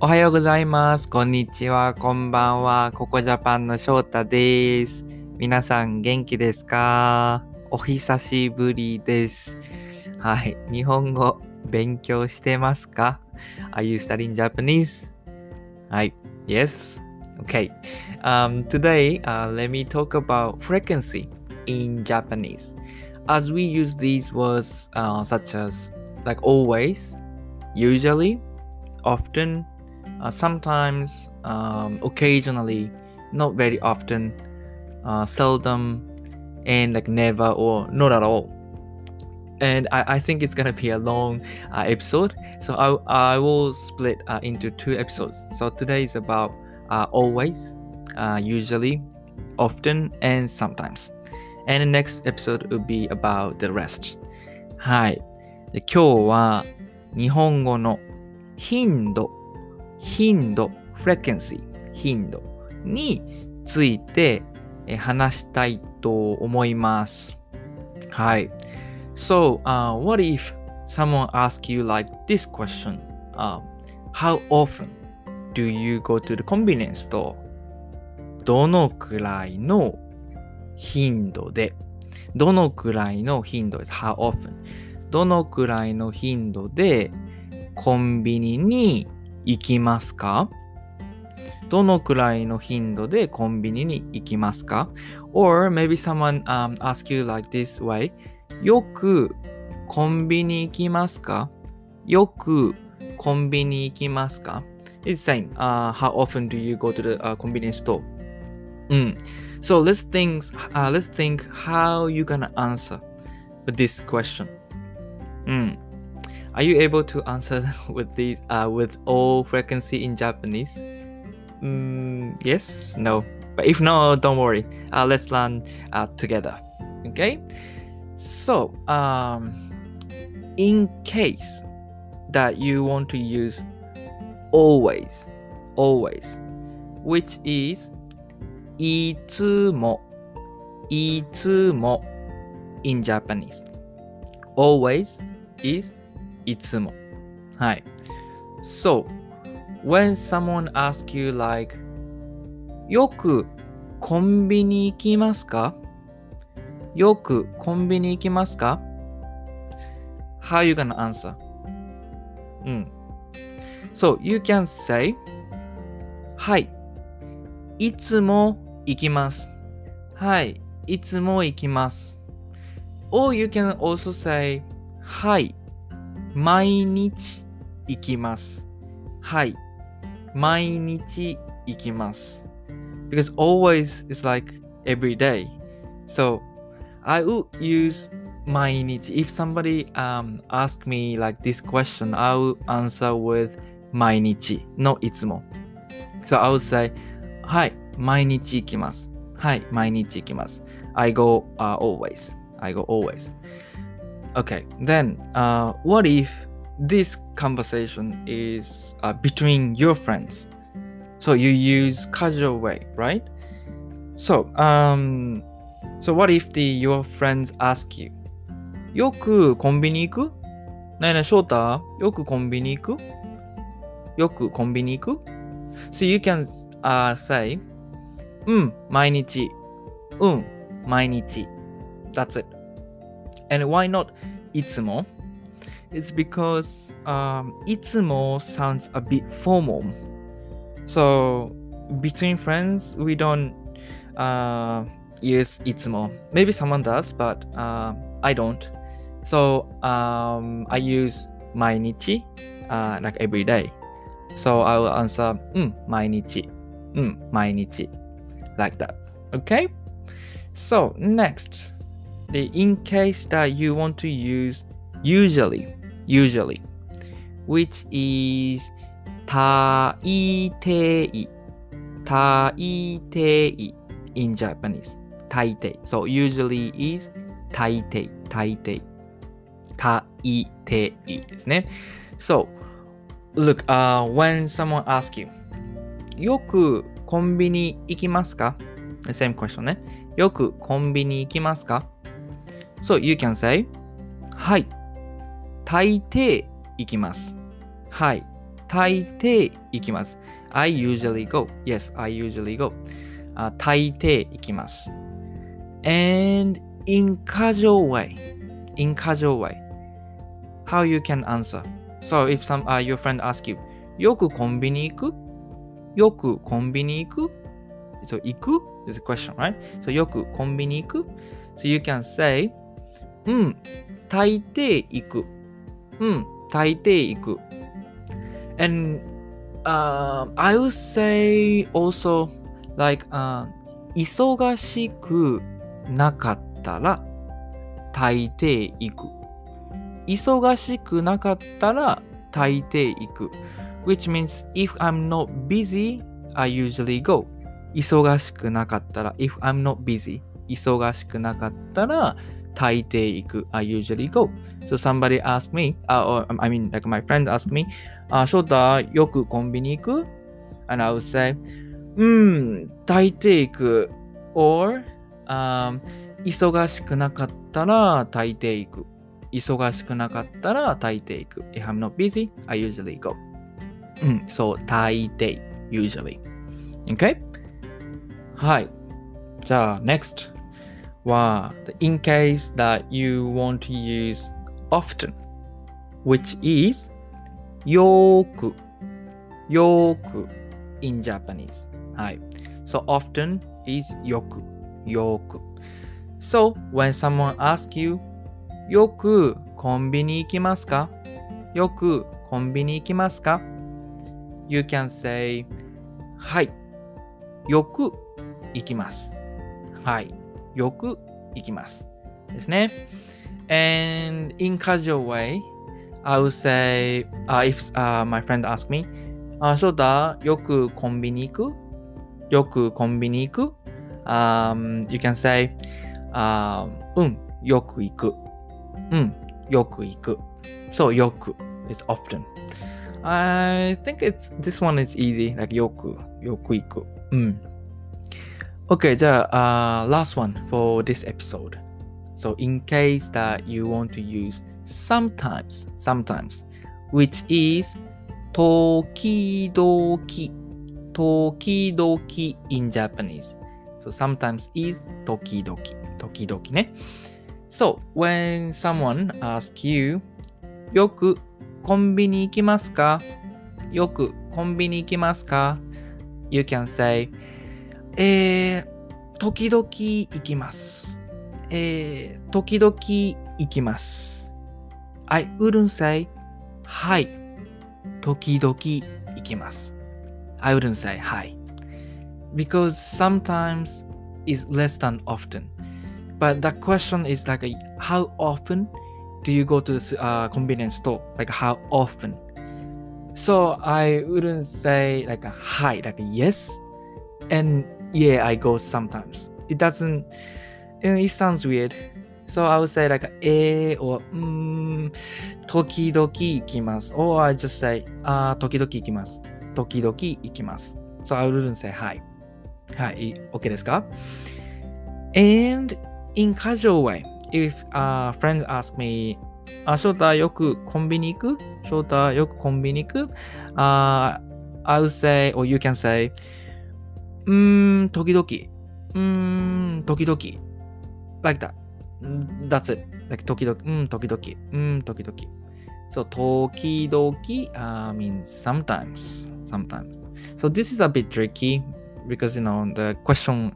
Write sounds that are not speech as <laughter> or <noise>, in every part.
おはようございます。こんにちは。こんばんは。ココジャパンの翔太です。皆さん元気ですかお久しぶりです。はい。日本語勉強してますか ?Are you studying Japanese? はい。Yes? Okay. Um, today, uh, let me talk about frequency in Japanese. As we use these words uh, such as like always, usually, often, uh, sometimes, um, occasionally, not very often, uh, seldom, and like never or not at all. And I, I think it's gonna be a long uh, episode, so I, I will split uh, into two episodes. So today is about uh, always, uh, usually, often, and sometimes. And the next episode will be about the rest. はい。で今日は日本語の頻度、 頻度、frequency、頻度について話したいと思います。はい。So, uh, what if someone asks you like this question? Uh, how often do you go to the convenience store? どのくらいの頻度で、どのくらいの頻度です。How often? どのくらいの頻度でコンビニに行きますかどのくらいの頻度でコンビニに行きますか ?Or maybe someone、um, ask you like this way よくコンビニ行きますかよくコンビニ行きますか It's same.、Uh, how often do you go to the、uh, convenience store? うん。So let's think, uh, let's think how you gonna answer this question. うん。Are you able to answer <laughs> with these uh, with all frequency in Japanese? Mm, yes, no. But if no, don't worry. Uh, let's learn uh, together. Okay. So, um, in case that you want to use always, always, which is いつも、いつも in Japanese. Always is いつも。はい。So, when someone asks you like よくコンビニ行きますかよくコンビニ行きますか ?How you gonna answer? うん。So, you can say はい。いつも行きます。はい。いつも行きます。Or you can also say はい。毎日行きます。はい。毎日行きます。Because always is like every day. So I would use 毎日. If somebody um ask me like this question, I will answer with 毎日 not いつも. So I would say はい。毎日行きます。はい。毎日行きます。I go、uh, always. I go always. Okay, then uh, what if this conversation is uh, between your friends? So you use casual way, right? So, um, so what if the your friends ask you, よくコンビニ行くねえねえ、翔太よくコンビニ行くよくコンビニ行く ?So you can uh, say, うん、毎日。うん、毎日。That's it. And why not itsumo? It's because um, itsumo sounds a bit formal. So between friends, we don't uh, use itsumo. Maybe someone does, but uh, I don't. So um, I use mainichi, uh, like every day. So I will answer mm, mainichi, mm, mainichi, like that. Okay. So next. The in case that you want to use usually, usually, which is 大抵、大抵 in Japanese. 大抵。So usually is 大抵、大抵。大抵ですね。So, look, uh, when someone asks you, よくコンビニ行きますか ?The same question ね。よくコンビニ行きますか So you can say はい。大抵行きます。はい。大抵行きます。I usually go. Yes, I usually go. あ大抵行きます。And in casual way. In casual way. How you can answer. So if some、uh, your friend ask you, よくコンビニ行くよくコンビニ行く So 行く is a question, right? So よくコンビニ行く So you can say, うん、大抵行く。うん、大抵行く。And uh, I would say also like、uh, 忙しくなかったら大抵行く。忙しくなかったら大抵行く。which means if I'm not busy, I usually go. 忙しくなかったら if I'm not busy 忙しくなかったら大抵行く I usually go. So somebody asked me, uh, or I mean like my friend asked me, あ、翔太よくコンビニ行く And I would say, うん、大抵行く or、um, 忙しくなかったら大抵行く。忙しくなかったら大抵行く。If I'm not busy, I usually go. うん、そう、大抵、usually. Okay? はい。じゃあ、next は、in case that you want to use often, which is よーく、よーく in Japanese. はい。So often is よく、よく。So when someone asks you よくコンビニ行きますかよくコンビニ行きますか ?You can say はい。よく行きます。はい。よく行きます。ですね。And in casual way, I would say, uh, if uh, my friend asks me, あ、そうだ、よくコンビニ行くよくコンビニ行く、um, ?You can say, uh, うん、よく行く。うん、よく行く。そう、よく is often. I think it's, this one is easy, like よく、よく行く。うん。Okay, じゃあ、uh, last one for this episode. So, in case that you want to use sometimes, sometimes, which is 時々、時々 in Japanese. So, sometimes is 時々、時々ね。So, when someone asks you, よくコンビニ行きますかよくコンビニ行きますか ?You can say, えー、時々行きます。えー、時々行きます。I wouldn't say はい。時々行きます。I wouldn't say はい。Because sometimes is less than often. But the question is like how often do you go to the uh, convenience store? Like how often? So I wouldn't say like a hi, like a yes. And yeah, I go sometimes. It doesn't, it sounds weird. So I would say like, eh, or, うん、時々行きます。or I just say, あ、時々行きます。時々行きます。So I wouldn't say hi. はい、OK ですか ?And in casual way, if a friend ask me, あ、翔太よくコンビニ行く翔太よくコンビニ行く、uh, I would say, or you can say, うーん、時々。うーん、時々。like that. That's it. like 時々。うん、時々。うん、時々。So, 時々 uh, means sometimes. Sometimes. So, this is a bit tricky because, you know, the question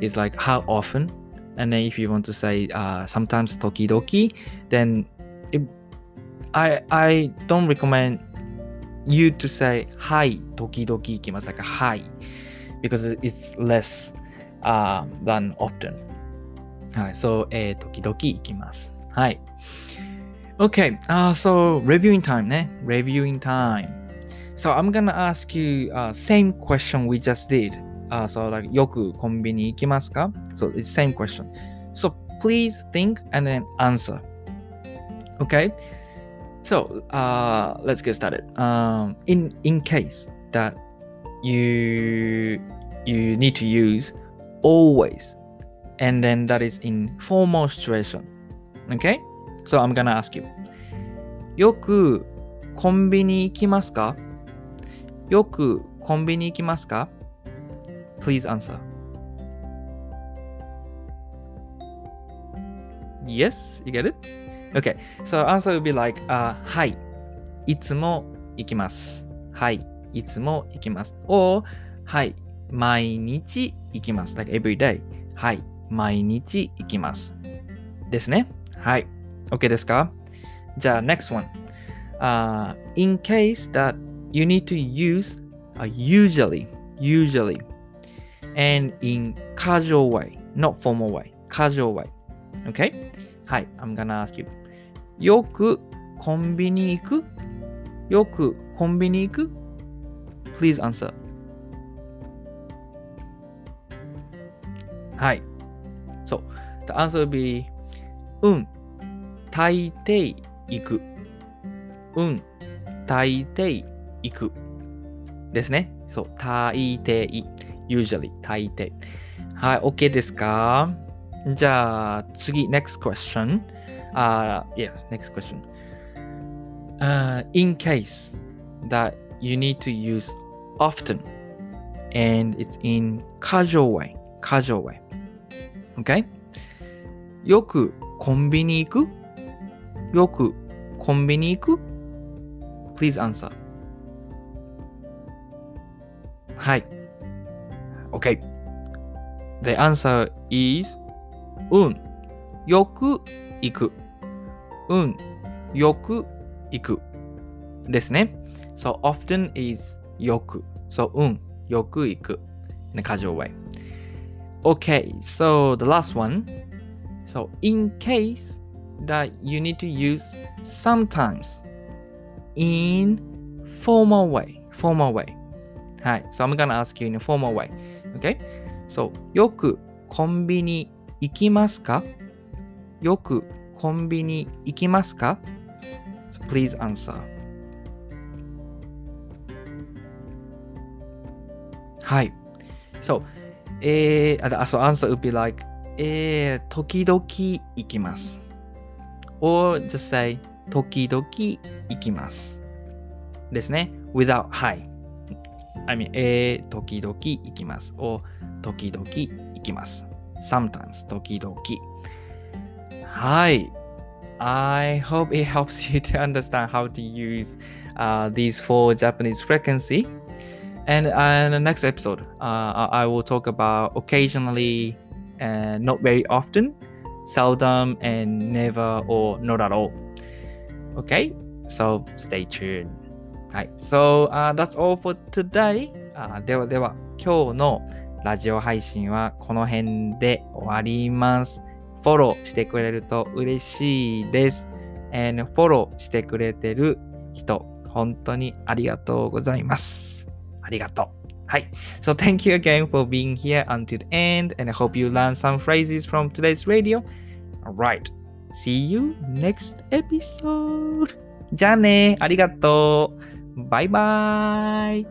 is like how often. And then if you want to say uh, sometimes 時々, then it, I, I don't recommend you to say はい、時々行きます。like はい。because it's less、uh, than often. はい、そう、えー、時々行きます。はい。Okay, uh, so reviewing time ね。reviewing time. So I'm gonna ask you uh, same question we just did. Uh, so like よくコンビニ行きますか So it's same question. So please think and then answer. Okay? So uh, let's get started. Um, in in case that you you need to use always and then that is in formal situation okay so i'm gonna ask you よくコンビニ行きますか よくコンビニ行きますか ?Please answer. Yes, you get it? Okay, so answer will be like, uh, はい。いつも行きます。はい。 いつも行きます。or はい。毎日行きます。like every day. はい。毎日行きます。ですね。はい。OK ですかじゃあ、next one. Uh, in case that you need to use uh, usually, usually, and in casual way, not formal way, casual way. Okay? はい。I'm gonna ask you. よくコンビニ行くよくコンビニ行く ?Please answer. はい。そう。The answer will be うん。大抵行く。うん。大抵行く。ですね。そう。大抵。usually 大抵。はい。OK ですかじゃあ、次、next question. Uh, yeah, next question. Uh, in case that you need to use often and it's in casual way, casual way. Okay? よくコンビニ行くよくコンビニ行く ?Please answer. はい。Okay. The answer is うん。よく行く。うん。よく行く。ですね。So often is よく。So うん。よく行く。In a casual way. Okay, so the last one. So in case that you need to use sometimes in formal way. Formal way. はい。So I'm gonna ask you in a formal way. Okay? So よくコンビニ行きますかよくコンビニ行きますか so ?Please answer. はい。So, えー、あ、so answer would be like, えー、時々行きます。or just say, 時々行きます。ですね。without, はい。I mean, えー、時々行きます。or 時々行きます。sometimes 時々はい I hope it helps you to understand how to use uh, these four Japanese frequency and uh, in the next episode uh, I will talk about occasionally and not very often seldom and never or not at all okay so stay tuned はい。So、uh, that's all for today、uh, ではでは、今日のラジオ配信はこの辺で終わります。フォローしてくれると嬉しいです。And フォローしてくれてる人、本当にありがとうございます。ありがとう。はい。So thank you again for being here until the end and I hope you learn some phrases from today's radio. Alright. See you next episode. じゃあね。ありがとう。バイバイ。